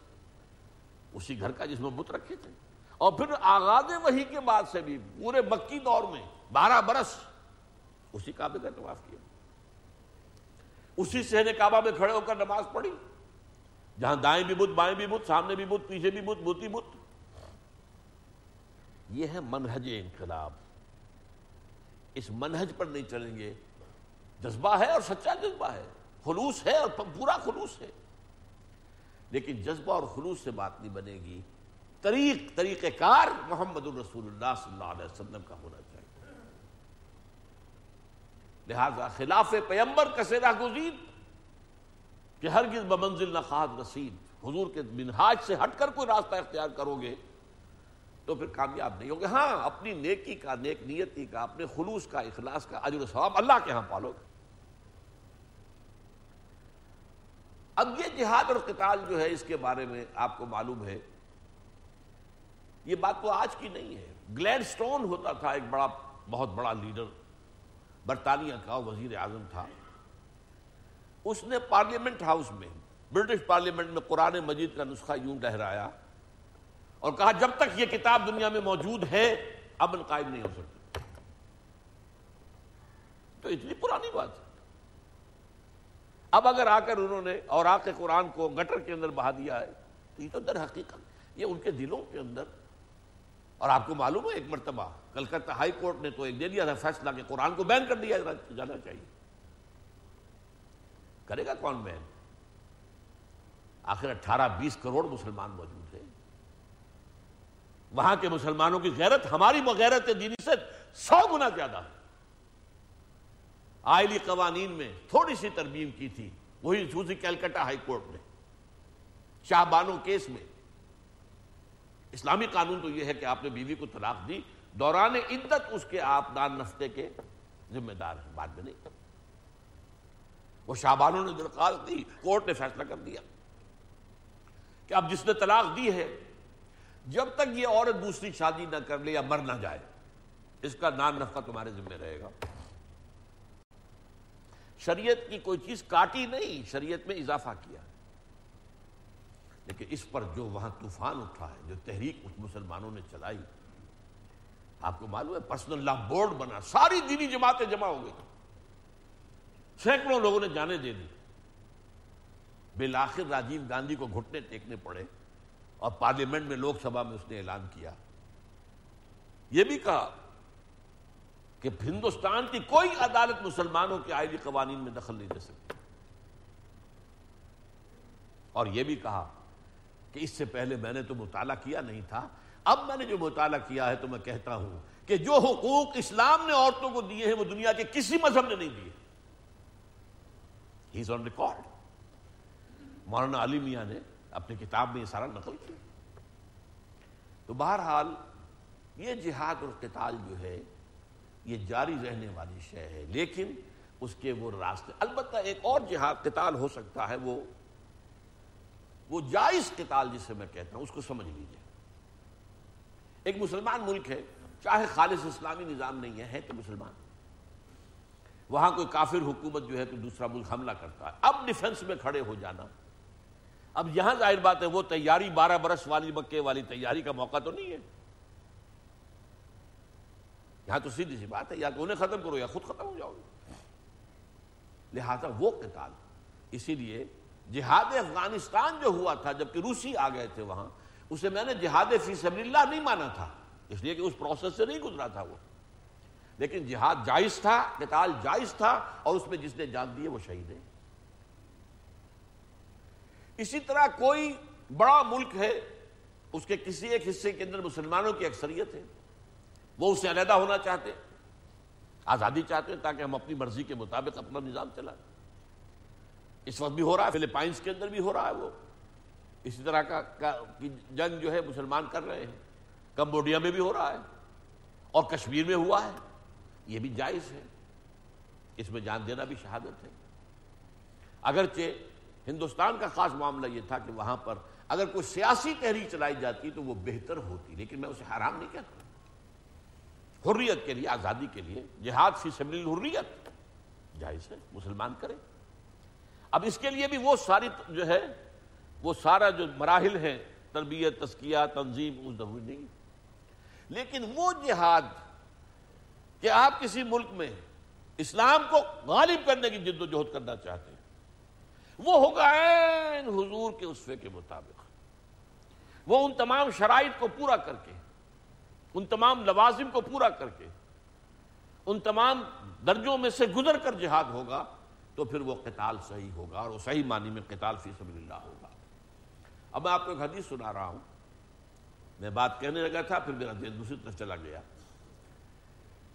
اسی گھر کا جس میں بت رکھے تھے۔ اور پھر آغاز وہی کے بعد سے بھی پورے مکی دور میں بارہ برس اسی کعبے کا طواف کیا۔ اسی سہنے کعبہ میں کھڑے ہو کر نماز پڑھی۔ جہاں دائیں بھی بت، بائیں بھی بت، سامنے بھی بت، پیچھے بھی بت بت بت۔ یہ ہے منہج انقلاب۔ اس منہج پر نہیں چلیں گے۔ جذبہ ہے اور سچا جذبہ ہے۔ خلوص ہے اور پورا خلوص ہے۔ لیکن جذبہ اور خلوص سے بات نہیں بنے گی۔ طریق، طریقہ کار محمد الرسول اللہ صلی اللہ علیہ وسلم کا ہونا چاہیے۔ لہذا خلاف پیمبر کا سیرا گزید کہ ہرگز بمنزل نہ خواہد رسید حضور کے منہاج سے ہٹ کر کوئی راستہ اختیار کرو گے، تو پھر کامیاب نہیں ہوگے ہاں اپنی نیکی کا، نیک نیتی کا، اپنے خلوص کا، اخلاص کا عجر و ثواب اللہ کے ہاں پالو گے۔ اب یہ جہاد اور قتال جو ہے اس کے بارے میں آپ کو معلوم ہے، یہ بات تو آج کی نہیں ہے۔ گلیڈ سٹون ہوتا تھا ایک بڑا، بہت بڑا لیڈر، برطانیہ کا وزیر اعظم تھا۔ اس نے پارلیمنٹ ہاؤس میں، برٹش پارلیمنٹ میں قرآن مجید کا نسخہ یوں ٹہرایا اور کہا، جب تک یہ کتاب دنیا میں موجود ہے امن قائم نہیں ہو سکتا تو اتنی پرانی بات ہے۔ اب اگر آ کر انہوں نے اور آ کے قرآن کو گٹر کے اندر بہا دیا ہے، تو یہ تو در حقیقت یہ ان کے دلوں کے اندر اور آپ کو معلوم ہے ایک مرتبہ کلکتہ ہائی کورٹ نے تو ایک دے دیا تھا فیصلہ کہ قرآن کو بین کر دیا جانا چاہیے۔ کرے گا کون بین؟ آخر اٹھارہ بیس کروڑ مسلمان موجود ہیں۔ وہاں کے مسلمانوں کی غیرت، ہماری غیرت دینی سے سو گنا زیادہ ہے۔ آئلی قوانین میں تھوڑی سی ترمیم کی تھی، وہی سوزی کیلکٹا ہائی کورٹ نے شاہ بانو کیس میں۔ اسلامی قانون تو یہ ہے کہ آپ نے بیوی کو طلاق دی، دوران عدت اس کے آپ دان نفتے کے ذمہ دار ہیں، بعد میں نہیں۔ وہ شاہ بانو نے درخواست دی، کورٹ نے فیصلہ کر دیا کہ اب جس نے طلاق دی ہے، جب تک یہ عورت دوسری شادی نہ کر لے یا مر نہ جائے، اس کا نان نفقہ تمہارے ذمہ رہے گا۔ شریعت کی کوئی چیز کاٹی نہیں، شریعت میں اضافہ کیا۔ لیکن اس پر جو وہاں طوفان اٹھا ہے، جو تحریک اس مسلمانوں نے چلائی، آپ کو معلوم ہے پرسنل لا بورڈ بنا، ساری دینی جماعتیں جمع ہو گئی۔ سینکڑوں لوگوں نے جانے دے دی۔ بالآخر راجیو گاندھی کو گھٹنے ٹیکنے پڑے اور پارلیمنٹ میں لوک سبھا میں اس نے اعلان کیا۔ یہ بھی کہا کہ ہندوستان کی کوئی عدالت مسلمانوں کے آئلی قوانین میں دخل نہیں دے سکتی۔ اور یہ بھی کہا کہ اس سے پہلے میں نے تو مطالعہ کیا نہیں تھا۔ اب میں نے جو مطالعہ کیا ہے تو میں کہتا ہوں کہ جو حقوق اسلام نے عورتوں کو دیے ہیں وہ دنیا کے کسی مذہب نے نہیں دیے۔ آن ریکارڈ مولانا علی میاں نے اپنی کتاب میں یہ سارا نقل کیا۔ تو بہرحال یہ جہاد اور قتال جو ہے یہ جاری رہنے والی شے ہے، لیکن اس کے وہ راستے، البتہ ایک اور جہاد قتال ہو سکتا ہے، وہ وہ جائز قتال جسے میں کہتا ہوں، اس کو سمجھ لیجیے۔ ایک مسلمان ملک ہے، چاہے خالص اسلامی نظام نہیں ہے ہے تو مسلمان۔ وہاں کوئی کافر حکومت جو ہے تو دوسرا ملک حملہ کرتا ہے۔ اب ڈیفنس میں کھڑے ہو جانا۔ اب یہاں ظاہر بات ہے، وہ تیاری بارہ برس والی مکے والی تیاری کا موقع تو نہیں ہے۔ یہاں تو سیدھی سی بات ہے، یا تو انہیں ختم کرو، یا خود ختم ہو جاؤ گے۔ لہذا وہ قتال، اسی لیے جہاد افغانستان جو ہوا تھا جبکہ روسی آ گئے تھے وہاں، اسے میں نے جہاد فی سبیل اللہ نہیں مانا تھا، اس لیے کہ اس پروسیس سے نہیں گزرا تھا وہ۔ لیکن جہاد جائز تھا، قتال جائز تھا، اور اس میں جس نے جان دیے وہ شہید ہے اسی طرح کوئی بڑا ملک ہے، اس کے کسی ایک حصے کے اندر مسلمانوں کی اکثریت ہے۔ وہ اس سے علیحدہ ہونا چاہتے آزادی چاہتے ہیں تاکہ ہم اپنی مرضی کے مطابق اپنا نظام چلائیں۔ اس وقت بھی ہو رہا ہے فلپائنس کے اندر بھی ہو رہا ہے وہ۔ اسی طرح کا جنگ جو ہے مسلمان کر رہے ہیں۔ کمبوڈیا میں بھی ہو رہا ہے۔ اور کشمیر میں ہوا ہے۔ یہ بھی جائز ہے۔ اس میں جان دینا بھی شہادت ہے۔ اگرچہ ہندوستان کا خاص معاملہ یہ تھا کہ وہاں پر اگر کوئی سیاسی تحریک چلائی جاتی تو وہ بہتر ہوتی، لیکن میں اسے حرام نہیں کہتا۔ حریت کے لیے، آزادی کے لیے، جہاد فی سبیل الحریت، جائز ہے، مسلمان کرے۔ اب اس کے لیے بھی وہ ساری جو ہے، وہ سارا جو مراحل ہیں، تربیت تسکیہ تنظیم اس ضروری نہیں۔ لیکن وہ جہاد کہ آپ کسی ملک میں اسلام کو غالب کرنے کی جد و جہد کرنا چاہتے ہیں، وہ ہوگا حضور کے اسفے کے مطابق۔ وہ ان تمام شرائط کو پورا کر کے ان تمام لوازم کو پورا کر کے، ان تمام درجوں میں سے گزر کر جہاد ہوگا، تو پھر وہ قتال صحیح ہوگا اور وہ صحیح معنی میں قتال فی سبیل اللہ ہوگا۔ اب میں آپ کو ایک حدیث سنا رہا ہوں۔ میں بات کہنے لگا تھا، پھر میرا دل دوسری طرف چلا گیا۔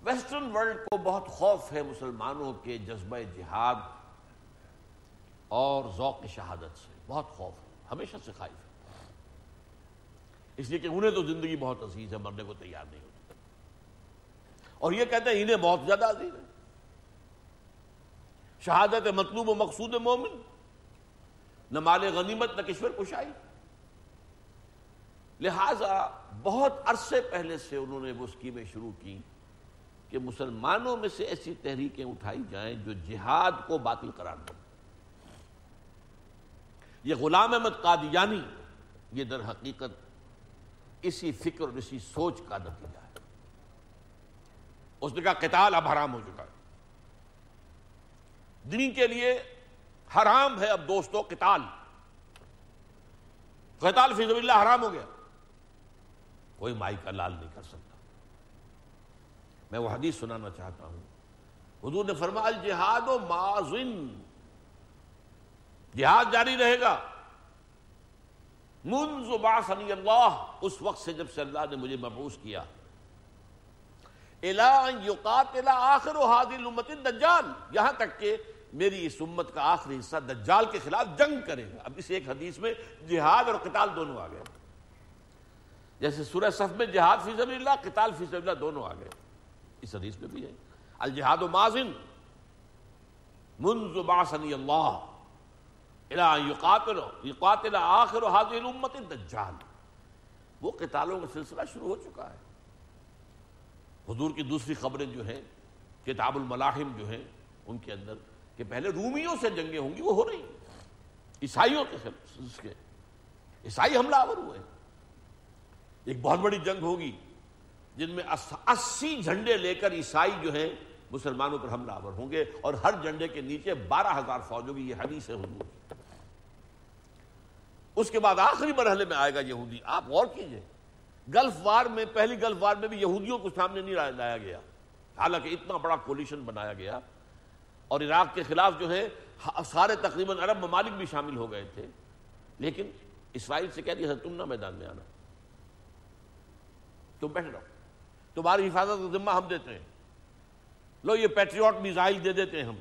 ویسٹرن ورلڈ کو بہت خوف ہے مسلمانوں کے جذبہ جہاد اور ذوق شہادت سے، بہت خوف ہے، ہمیشہ سے خائف ہے۔ اس لیے کہ انہیں تو زندگی بہت عزیز ہے، مرنے کو تیار نہیں ہوتی اور یہ کہتے ہیں انہیں بہت زیادہ عزیز ہے۔ شہادت مطلوب و مقصود مومن، نہ مال غنیمت، نہ کشور کشائی۔ لہذا بہت عرصے پہلے سے انہوں نے وہ اسکیمیں شروع کی کہ مسلمانوں میں سے ایسی تحریکیں اٹھائی جائیں جو جہاد کو باطل قرار دیں۔ یہ غلام احمد قادیانی، یہ در حقیقت اسی فکر اور اسی سوچ کا نتیجہ ہے۔ اس نے کہا قتال اب حرام ہو چکا ہے۔ دین کے لیے حرام ہے اب دوستو قتال۔ قتال فی اللہ حرام ہو گیا۔ کوئی مائی کا لال نہیں کر سکتا۔ میں وہ حدیث سنانا چاہتا ہوں۔ حضور نے فرمایا الجہاد و مازن جہاد جاری رہے گا۔ منذ بعثنی اللہ اس وقت سے جب سے اللہ نے مجھے مبعوث کیا۔ یقاتل آخر الامت الدجال، یہاں تک کہ میری اس امت کا آخری حصہ دجال کے خلاف جنگ کرے گا۔ اب اس ایک حدیث میں جہاد اور قتال دونوں آ گئے۔ جیسے سورہ صف میں جہاد فی سبیل اللہ، قتال فی سبیل اللہ دونوں آ گئے۔ اس حدیث میں بھی ہے۔ الجہاد و مازن، منذ بعثنی اللہ یقاتل آخر الامت الدجال. وہ قتالوں کا سلسلہ شروع ہو چکا ہے۔ حضور کی دوسری خبریں جو ہیں، کتاب الملاحم جو ہیں، ان کے اندر کہ پہلے رومیوں سے جنگیں ہوں گی، وہ ہو رہی ہیں۔ عیسائیوں کے عیسائی حملہ آور ہوئے۔ ایک بہت بڑی جنگ ہوگی، جن میں اسی جھنڈے لے کر عیسائی جو ہیں، مسلمانوں پر حملہ آور ہوں گے اور ہر جھنڈے کے نیچے بارہ ہزار فوج ہوگی یہ حدیث ہے۔ حضور اس کے بعد آخری مرحلے میں آئے گا یہودی۔ آپ غور کیجیے۔ گلف وار میں، پہلی گلف وار میں بھی یہودیوں کو سامنے نہیں لایا گیا۔ حالانکہ اتنا بڑا کولیشن بنایا گیا۔ اور عراق کے خلاف جو ہے سارے تقریباً عرب ممالک بھی شامل ہو گئے تھے۔ لیکن اسرائیل سے کہہ دیا تم نہ میدان میں آنا۔ تم بیٹھ رہو تمہاری حفاظت کا ذمہ ہم دیتے ہیں۔ لو یہ پیٹریوٹ میزائل دے دیتے ہیں ہم۔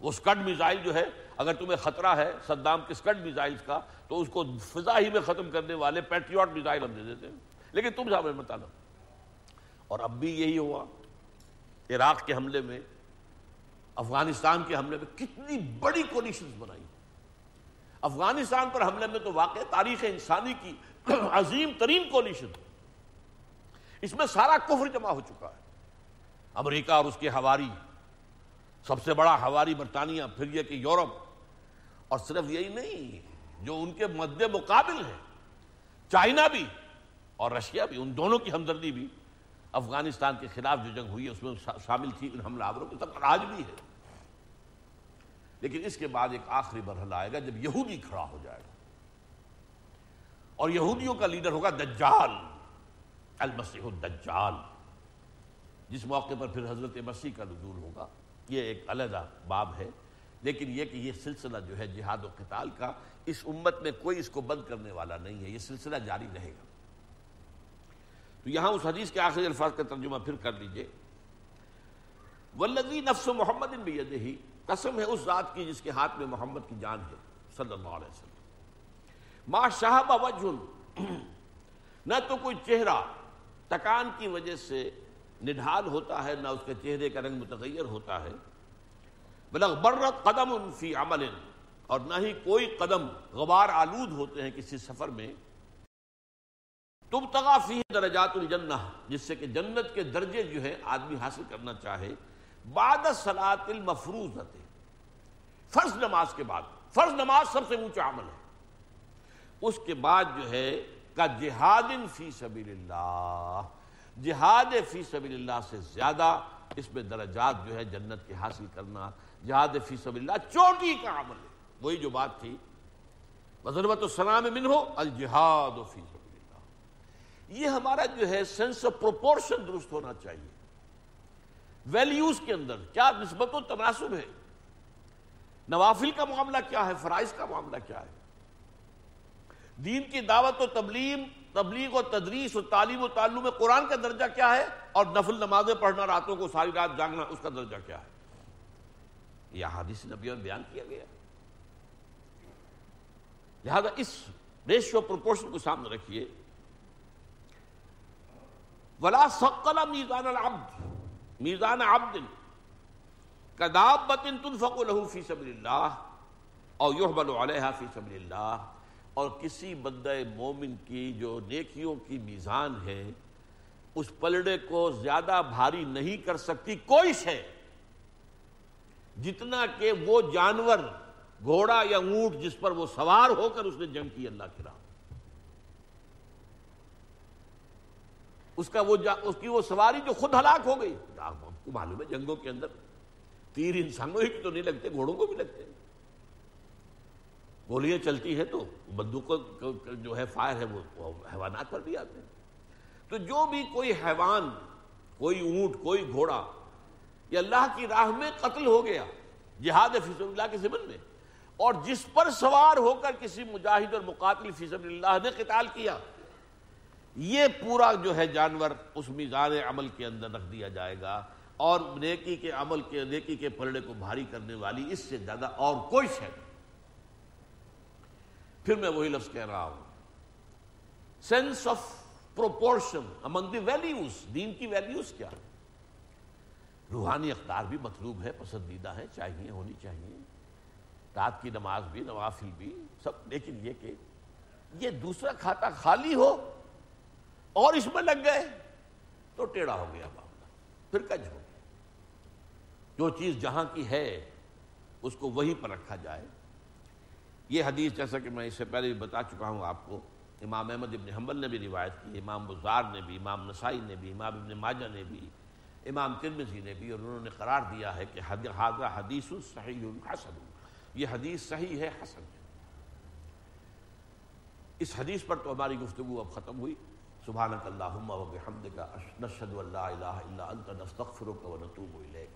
وہ اسکڈ میزائل جو ہے، اگر تمہیں خطرہ ہے صدام کے اسکڈ میزائل کا، تو اس کو فضا ہی میں ختم کرنے والے پیٹریوٹ میزائل ہم دے دیتے ہیں۔ لیکن تم سامنے مت اور اب بھی یہی ہوا، عراق کے حملے میں، افغانستان کے حملے میں کتنی بڑی کولیشنز بنائی۔ افغانستان پر حملے میں تو واقع تاریخ انسانی کی عظیم ترین کولیشن۔ اس میں سارا کفر جمع ہو چکا ہے۔ امریکہ اور اس کے ہواری سب سے بڑا ہواری برطانیہ، پھر یہ کہ یورپ، اور صرف یہی نہیں، جو ان کے مد مقابل ہے چائنا بھی، اور رشیا بھی، ان دونوں کی ہمدردی بھی، افغانستان کے خلاف جو جنگ ہوئی ہے، اس میں شامل تھی ان حملہ آوروں کی تب آج بھی ہے۔ لیکن اس کے بعد ایک آخری مرحلہ آئے گا، جب یہودی کھڑا ہو جائے گا۔ اور یہودیوں کا لیڈر ہوگا دجال، المسیح الدجال، جس موقع پر پھر حضرت مسیح کا نزول ہوگا۔ یہ ایک علیحدہ باب ہے۔ لیکن یہ کہ یہ سلسلہ جو ہے جہاد و قتال کا اس امت میں کوئی اس کو بند کرنے والا نہیں ہے، یہ سلسلہ جاری رہے گا۔ تو یہاں اس حدیث کے آخری الفاظ کا ترجمہ پھر کر لیجیے۔ والذی نفس محمد بیدہی قسم ہے اس ذات کی جس کے ہاتھ میں محمد کی جان ہے، صلی اللہ علیہ وسلم۔ ما شہب وجہ نہ تو کوئی چہرہ تکان کی وجہ سے نڈھال ہوتا ہے، نہ اس کے چہرے کا رنگ متغیر ہوتا ہے۔ بلغ برت قدم فی عمل، اور نہ ہی کوئی قدم غبار آلود ہوتے ہیں کسی سفر میں۔ تم تغافی درجات الجنہ، جس سے کہ جنت کے درجے جو ہے آدمی حاصل کرنا چاہے۔ بعد سلاط المفروض فرض نماز کے بعد۔ فرض نماز سب سے اونچا عمل ہے۔ اس کے بعد جو ہے، کا جہاد فی سبیل اللہ۔ جہاد فی سبیل اللہ سے زیادہ اس میں درجات جو ہے جنت کے حاصل کرنا، جہاد فی سبیل اللہ چوٹی کا عمل ہے۔ وہی جو بات تھی مذربت السلام من ہو الجہاد فی سبیل اللہ یہ ہمارا جو ہے سینس آف پروپورشن درست ہونا چاہیے۔ ویلیوز کے اندر کیا نسبت و تناسب ہے؟ نوافل کا معاملہ کیا ہے؟ فرائض کا معاملہ کیا ہے؟ دین کی دعوت و تبلیم تبلیغ و تدریس و تعلیم و تعلم میں قرآن کا درجہ کیا ہے اور نفل نمازیں پڑھنا، راتوں کو ساری رات جانگنا اس کا درجہ کیا ہے؟ یہ حادث نبی میں بیان کیا گیا۔ لہذا اس ریشو پروپورشن کو سامنے رکھیے۔ ولا سقل میزان العبد۔ میزان عبد۔ کداب کدابت تنفق له فی سبیل اللہ اور یحبل علیہا فی سبیل اللہ اور کسی بندہ مومن کی جو نیکیوں کی میزان ہے، اس پلڑے کو زیادہ بھاری نہیں کر سکتی، کوئی شے۔ جتنا کہ وہ جانور، گھوڑا یا اونٹ جس پر وہ سوار ہو کر اس نے جنگ کی اللہ کی راہ۔ اس کا وہ جا... اس کی وہ سواری جو خود ہلاک ہو گئی۔ آپ کو معلوم ہے جنگوں کے اندر تیر انسانوں ہی تو نہیں لگتے، گھوڑوں کو بھی لگتے۔ ہیں گولیاں چلتی ہے تو بندوقوں جو ہے فائر ہے وہ حیوانات پر بھی آتے ہیں۔ تو جو بھی کوئی حیوان، کوئی اونٹ، کوئی گھوڑا، یہ اللہ کی راہ میں قتل ہو گیا، جہاد فیصل اللہ کے ضمن میں، اور جس پر سوار ہو کر کسی مجاہد اور مقاتل فیصل اللہ نے قتال کیا، یہ پورا جو ہے جانور اس میزان عمل کے اندر رکھ دیا جائے گا، اور نیکی کے عمل کے، نیکی کے پلڑے کو بھاری کرنے والی اس سے زیادہ اور کوئی شے نہیں۔ پھر میں وہی لفظ کہہ رہا ہوں۔ Sense of proportion among the values دین کی ویلیوز کیا؟ روحانی اقدار بھی مطلوب ہے، پسندیدہ ہے چاہیے، ہونی چاہیے۔ رات کی نماز بھی، نوافل بھی، سب، لیکن یہ کہ یہ دوسرا کھاتا خالی ہو اور اس میں لگ گئے تو ٹیڑھا ہو گیا معاملہ، پھر کج ہو گیا۔ جو چیز جہاں کی ہے، اس کو وہیں پر رکھا جائے۔ یہ حدیث جیسا کہ میں اس سے پہلے بھی بتا چکا ہوں آپ کو، امام احمد ابن حنبل نے بھی روایت کی، امام بزار نے بھی، امام نسائی نے بھی، امام ابن ماجہ نے بھی، امام ترمزی نے بھی، اور انہوں نے قرار دیا ہے کہ حاضر حدیث صحیح حسن۔ یہ حدیث صحیح ہے، حسن ہے۔ اس حدیث پر تو ہماری گفتگو اب ختم ہوئی۔ سبحانک اللہم و بحمدک، نشہد اللہ الہ الا انت، نستغفرک و نتوب الیک۔